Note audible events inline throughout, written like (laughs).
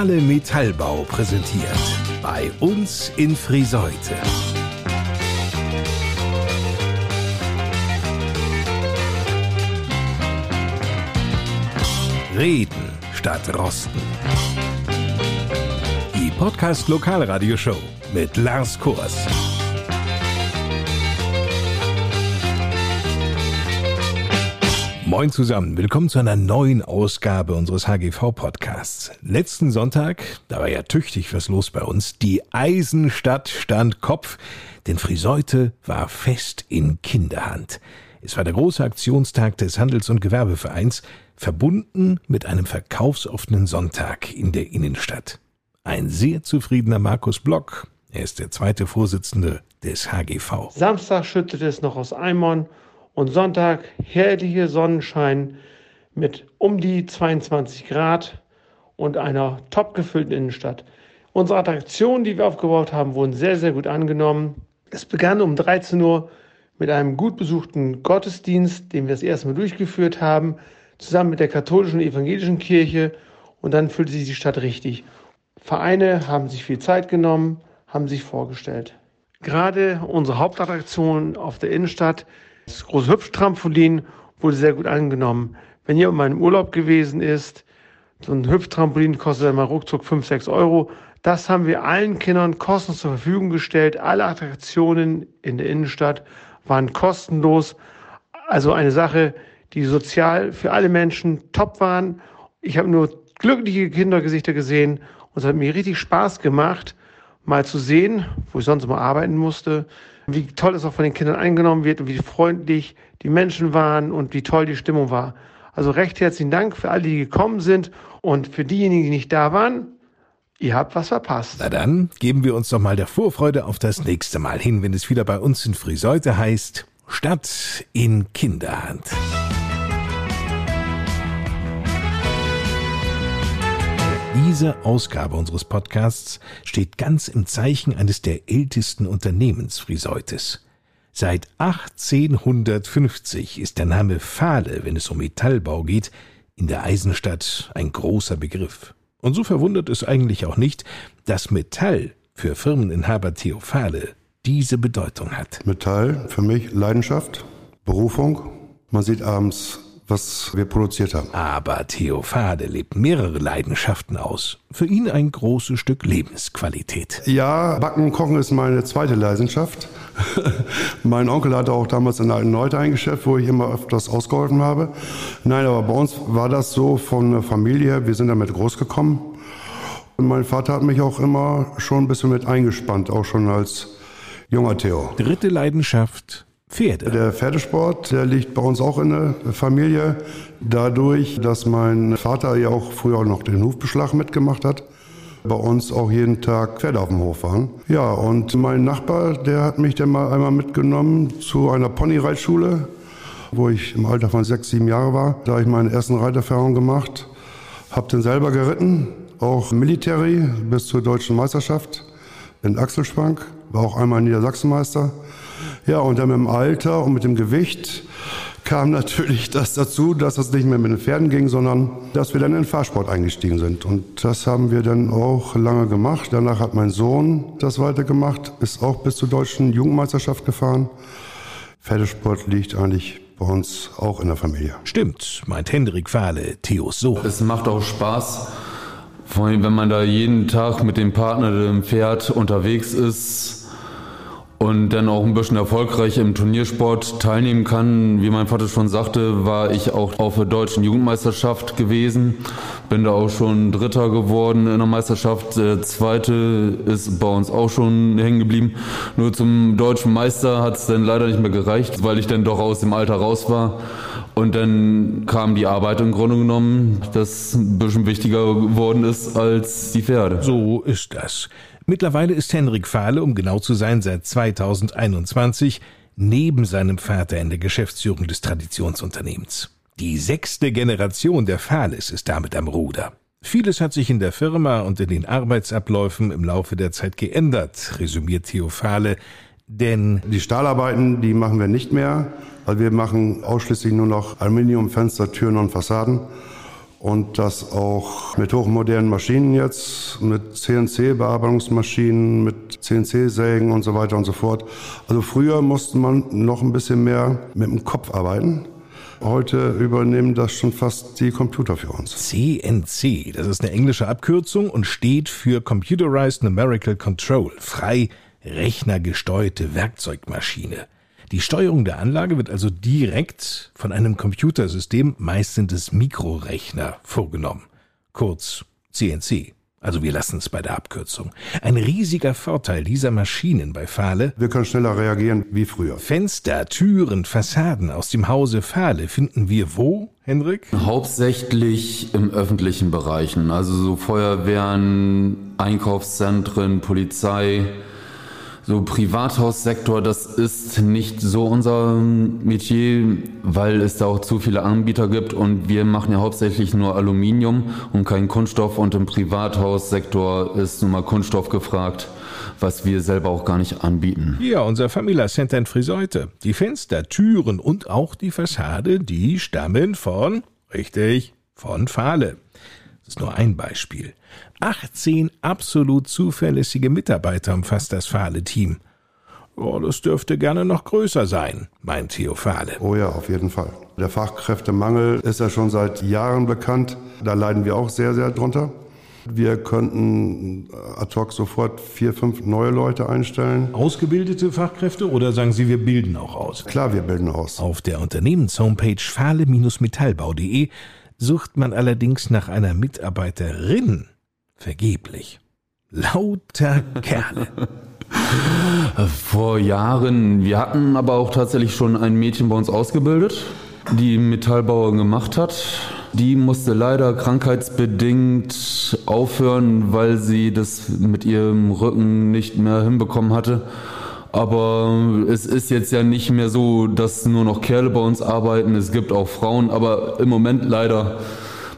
Fahle Metallbau präsentiert. Bei uns in Friseute. Reden statt Rosten. Die Podcast Lokalradioshow mit Lars Kurs. Moin zusammen, willkommen zu einer neuen Ausgabe unseres HGV-Podcasts. Letzten Sonntag, da war ja tüchtig was los bei uns, die Eisenstadt stand Kopf, denn Friseute war fest in Kinderhand. Es war der große Aktionstag des Handels- und Gewerbevereins, verbunden mit einem verkaufsoffenen Sonntag in der Innenstadt. Ein sehr zufriedener Markus Block, er ist der zweite Vorsitzende des HGV. Samstag schüttete es noch aus Eimern und Sonntag herrlicher Sonnenschein mit um die 22 Grad und einer top gefüllten Innenstadt. Unsere Attraktionen, die wir aufgebaut haben, wurden sehr, sehr gut angenommen. Es begann um 13 Uhr mit einem gut besuchten Gottesdienst, den wir das erste Mal durchgeführt haben, zusammen mit der katholischen und evangelischen Kirche und dann füllte sich die Stadt richtig. Vereine haben sich viel Zeit genommen, haben sich vorgestellt. Gerade unsere Hauptattraktion auf der Innenstadt das große Hüpftrampolin wurde sehr gut angenommen. Wenn jemand mal im Urlaub gewesen ist, so ein Hüpftrampolin kostet dann mal ruckzuck 5, 6 Euro. Das haben wir allen Kindern kostenlos zur Verfügung gestellt. Alle Attraktionen in der Innenstadt waren kostenlos. Also eine Sache, die sozial für alle Menschen top waren. Ich habe nur glückliche Kindergesichter gesehen und es hat mir richtig Spaß gemacht, mal zu sehen, wo ich sonst immer arbeiten musste, wie toll es auch von den Kindern eingenommen wird und wie freundlich die Menschen waren und wie toll die Stimmung war. Also recht herzlichen Dank für alle, die gekommen sind und für diejenigen, die nicht da waren. Ihr habt was verpasst. Na dann geben wir uns doch mal der Vorfreude auf das nächste Mal hin, wenn es wieder bei uns in Friseute heißt Stadt in Kinderhand. Diese Ausgabe unseres Podcasts steht ganz im Zeichen eines der ältesten Unternehmens Friseutes. Seit 1850 ist der Name Fahle, wenn es um Metallbau geht, in der Eisenstadt ein großer Begriff. Und so verwundert es eigentlich auch nicht, dass Metall für Firmeninhaber Theo Fahle diese Bedeutung hat. Metall für mich Leidenschaft, Berufung. Man sieht abends was wir produziert haben. Aber Theo Fade lebt mehrere Leidenschaften aus. Für ihn ein großes Stück Lebensqualität. Ja, Backen, Kochen ist meine zweite Leidenschaft. (laughs) mein Onkel hatte auch damals in alten Leute eingestellt, wo ich immer öfters ausgeholfen habe. Nein, aber bei uns war das so von der Familie, wir sind damit groß gekommen. Und mein Vater hat mich auch immer schon ein bisschen mit eingespannt, auch schon als junger Theo. Dritte Leidenschaft, Pferde. Der Pferdesport, der liegt bei uns auch in der Familie. Dadurch, dass mein Vater ja auch früher noch den Hufbeschlag mitgemacht hat, bei uns auch jeden Tag Pferde auf dem Hof waren. Ja, und mein Nachbar, der hat mich dann mal einmal mitgenommen zu einer Ponyreitschule, wo ich im Alter von sechs, sieben Jahre war. Da habe ich meine ersten Reiterfahrungen gemacht, habe den selber geritten, auch Military bis zur deutschen Meisterschaft in Achselschwank, war auch einmal Niedersachsenmeister. Ja, und dann mit dem Alter und mit dem Gewicht kam natürlich (laughs) das dazu, dass es nicht mehr mit den Pferden ging, sondern dass wir dann in den Fahrsport eingestiegen sind. Und das haben wir dann auch lange gemacht. Danach hat mein Sohn das weitergemacht, ist auch bis zur deutschen Jugendmeisterschaft gefahren. Pferdesport liegt eigentlich bei uns auch in der Familie. Stimmt, meint Hendrik Fahle, Theos Sohn. Es macht auch Spaß, vor allem wenn man da jeden Tag mit dem Partner, dem Pferd unterwegs ist und dann auch ein bisschen erfolgreich im Turniersport teilnehmen kann. Wie mein Vater schon sagte, war ich auch auf der deutschen Jugendmeisterschaft gewesen. Bin da auch schon Dritter geworden in der Meisterschaft. Der zweite ist bei uns auch schon hängen geblieben. Nur zum deutschen Meister hat es dann leider nicht mehr gereicht, weil ich dann doch aus dem Alter raus war. Und dann kam die Arbeit im Grunde genommen, das ein bisschen wichtiger geworden ist als die Pferde. So ist das. Mittlerweile ist Henrik Fahle, um genau zu sein, seit 2021 neben seinem Vater in der Geschäftsführung des Traditionsunternehmens. Die sechste Generation der Fahles ist damit am Ruder. Vieles hat sich in der Firma und in den Arbeitsabläufen im Laufe der Zeit geändert, resümiert Theo Fahle, denn die Stahlarbeiten, die machen wir nicht mehr, weil wir machen ausschließlich nur noch Aluminium, Fenster, Türen und Fassaden. Und das auch mit hochmodernen Maschinen jetzt, mit CNC-Bearbeitungsmaschinen, mit CNC-Sägen und so weiter und so fort. Also früher musste man noch ein bisschen mehr mit dem Kopf arbeiten. Heute übernehmen das schon fast die Computer für uns. CNC, das ist eine englische Abkürzung und steht für Computerized Numerical Control, frei rechnergesteuerte Werkzeugmaschine. Die Steuerung der Anlage wird also direkt von einem Computersystem, meist sind es Mikrorechner, vorgenommen. Kurz CNC. Also wir lassen es bei der Abkürzung. Ein riesiger Vorteil dieser Maschinen bei Fahle. Wir können schneller reagieren wie früher. Fenster, Türen, Fassaden aus dem Hause Fahle finden wir wo, Henrik? Hauptsächlich im öffentlichen Bereichen, also so Feuerwehren, Einkaufszentren, Polizei, so Privathaussektor, das ist nicht so unser Metier, weil es da auch zu viele Anbieter gibt und wir machen ja hauptsächlich nur Aluminium und kein Kunststoff und im Privathaussektor ist nun mal Kunststoff gefragt was wir selber auch gar nicht anbieten. Ja, unser Famila Center in Friseute. Die Fenster, Türen und auch die Fassade, die stammen von, richtig, von Fahle. Ist nur ein Beispiel. 18 absolut zuverlässige Mitarbeiter umfasst das Fahle-Team. Oh, das dürfte gerne noch größer sein, meint Theo Fahle. Oh ja, auf jeden Fall. Der Fachkräftemangel ist ja schon seit Jahren bekannt. Da leiden wir auch sehr, sehr drunter. Wir könnten ad hoc sofort vier, fünf neue Leute einstellen. Ausgebildete Fachkräfte oder sagen Sie, wir bilden auch aus? Klar, wir bilden aus. Auf der Unternehmenshomepage fahle-metallbau.de sucht man allerdings nach einer Mitarbeiterin Vergeblich. Lauter Kerle. (laughs) Vor Jahren, wir hatten aber auch tatsächlich schon ein Mädchen bei uns ausgebildet, die Metallbauer gemacht hat. Die musste leider krankheitsbedingt aufhören, weil sie das mit ihrem Rücken nicht mehr hinbekommen hatte. Aber es ist jetzt ja nicht mehr so, dass nur noch Kerle bei uns arbeiten. Es gibt auch Frauen, aber im Moment leider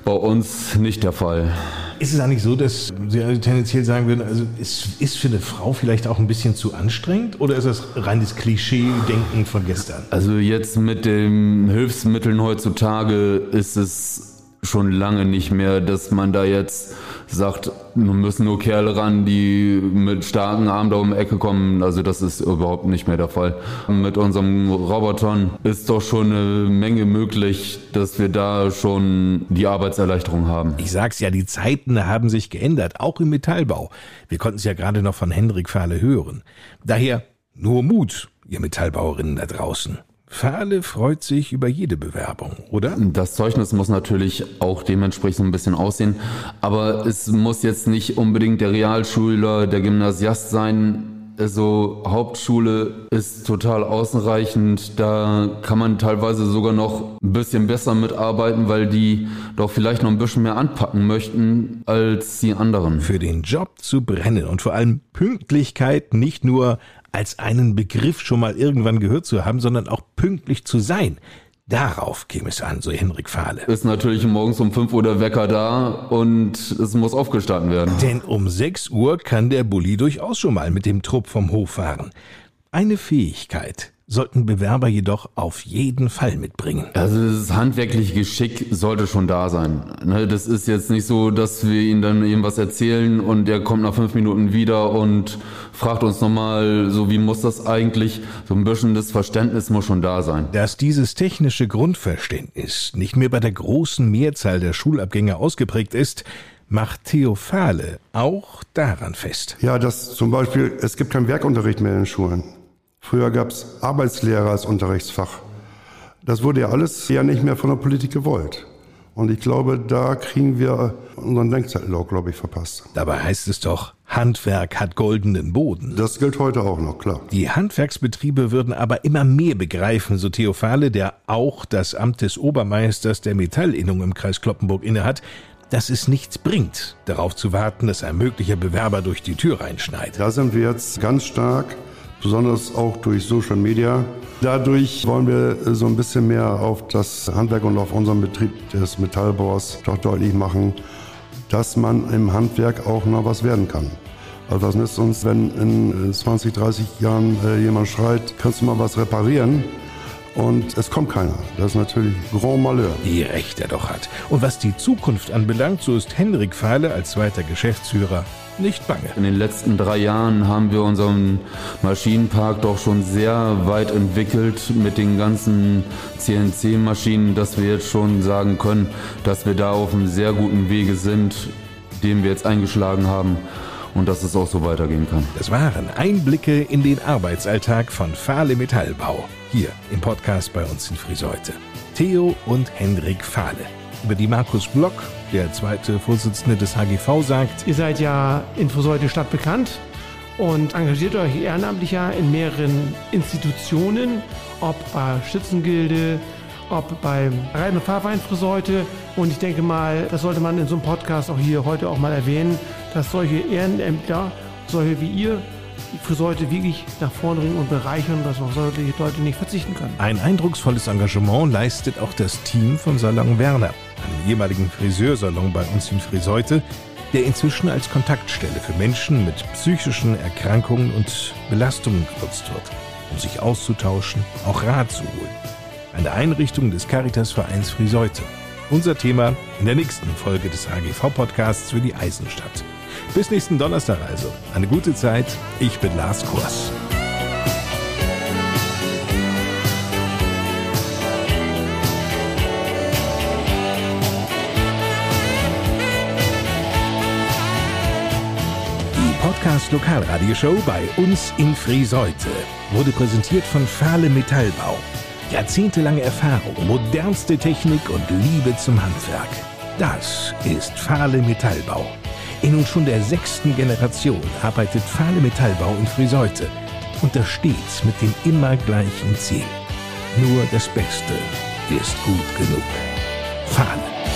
bei uns nicht der Fall. Ist es eigentlich so, dass Sie tendenziell sagen würden, also ist, ist für eine Frau vielleicht auch ein bisschen zu anstrengend oder ist das reines Klischee-Denken von gestern? Also jetzt mit den Hilfsmitteln heutzutage ist es schon lange nicht mehr, dass man da jetzt sagt, nun müssen nur Kerle ran, die mit starken Armen da um die Ecke kommen. Also das ist überhaupt nicht mehr der Fall. Mit unserem Robotern ist doch schon eine Menge möglich, dass wir da schon die Arbeitserleichterung haben. Ich sag's ja, die Zeiten haben sich geändert, auch im Metallbau. Wir konnten es ja gerade noch von Hendrik Fahle hören. Daher nur Mut, ihr Metallbauerinnen da draußen. Fahle freut sich über jede Bewerbung, oder? Das Zeugnis muss natürlich auch dementsprechend ein bisschen aussehen, aber es muss jetzt nicht unbedingt der Realschüler, der Gymnasiast sein. Also Hauptschule ist total ausreichend. Da kann man teilweise sogar noch ein bisschen besser mitarbeiten, weil die doch vielleicht noch ein bisschen mehr anpacken möchten als die anderen. Für den Job zu brennen und vor allem Pünktlichkeit nicht nur als einen Begriff schon mal irgendwann gehört zu haben, sondern auch pünktlich zu sein. Darauf käme es an, so Henrik Fahle. Ist natürlich morgens um 5 Uhr der Wecker da und es muss aufgestanden werden. Denn um 6 Uhr kann der Bulli durchaus schon mal mit dem Trupp vom Hof fahren. Eine Fähigkeit, sollten Bewerber jedoch auf jeden Fall mitbringen. Also das handwerkliche Geschick sollte schon da sein. Ne, das ist jetzt nicht so, dass wir ihm dann irgendwas erzählen und er kommt nach fünf Minuten wieder und fragt uns nochmal, so wie muss das eigentlich? So ein bisschen das Verständnis muss schon da sein. Dass dieses technische Grundverständnis nicht mehr bei der großen Mehrzahl der Schulabgänger ausgeprägt ist, macht Theophale auch daran fest. Ja, dass zum Beispiel, es gibt keinen Werkunterricht mehr in den Schulen. Früher gab es Arbeitslehrer als Unterrichtsfach. Das wurde ja alles ja nicht mehr von der Politik gewollt. Und ich glaube, da kriegen wir unseren Denkzettel glaube ich, verpasst. Dabei heißt es doch, Handwerk hat goldenen Boden. Das gilt heute auch noch, klar. Die Handwerksbetriebe würden aber immer mehr begreifen, so Theophale, der auch das Amt des Obermeisters der Metallinnung im Kreis Kloppenburg innehat, dass es nichts bringt, darauf zu warten, dass ein möglicher Bewerber durch die Tür reinschneit. Da sind wir jetzt ganz stark besonders auch durch Social Media. Dadurch wollen wir so ein bisschen mehr auf das Handwerk und auf unseren Betrieb des Metallbaus doch deutlich machen, dass man im Handwerk auch noch was werden kann. Also was nützt uns, wenn in 20, 30 Jahren äh, jemand schreit, kannst du mal was reparieren? und es kommt keiner. Das ist natürlich Grand Malheur. Wie recht er doch hat. Und was die Zukunft anbelangt, so ist Henrik Fahle als zweiter Geschäftsführer nicht bange. In den letzten drei Jahren haben wir unseren Maschinenpark doch schon sehr weit entwickelt mit den ganzen CNC-Maschinen, dass wir jetzt schon sagen können, dass wir da auf einem sehr guten Wege sind, den wir jetzt eingeschlagen haben und dass es auch so weitergehen kann. Das waren Einblicke in den Arbeitsalltag von Fahle Metallbau. Hier im Podcast bei uns in Friseute. Theo und Hendrik Fahle. Über die Markus Block, der zweite Vorsitzende des HGV, sagt, Ihr seid ja in Friseute Stadt bekannt und engagiert euch ehrenamtlich ja in mehreren Institutionen, ob bei Schützengilde, ob beim Rhein- und Fahrverein Friseute. Und ich denke mal, das sollte man in so einem Podcast auch hier heute auch mal erwähnen, dass solche Ehrenämter, solche wie ihr, die Friseute wirklich nach vorne bringen und bereichern, dass auch solche Leute nicht verzichten können. Ein eindrucksvolles Engagement leistet auch das Team vom Salon Werner, ehemaligen Friseursalon bei uns in Friseute, der inzwischen als Kontaktstelle für Menschen mit psychischen Erkrankungen und Belastungen genutzt wird, um sich auszutauschen, auch Rat zu holen. Eine Einrichtung des Caritas-Vereins Friseute. Unser Thema in der nächsten Folge des HGV-Podcasts für die Eisenstadt. Bis nächsten Donnerstag also. Eine gute Zeit. Ich bin Lars Kurs. Podcast Lokalradioshow bei uns in Friseute wurde präsentiert von Fahle Metallbau. Jahrzehntelange Erfahrung, modernste Technik und Liebe zum Handwerk. Das ist Fahle Metallbau. In nun schon der sechsten Generation arbeitet Fahle Metallbau in Friseute und das stets mit dem immer gleichen Ziel. Nur das Beste ist gut genug. Fahle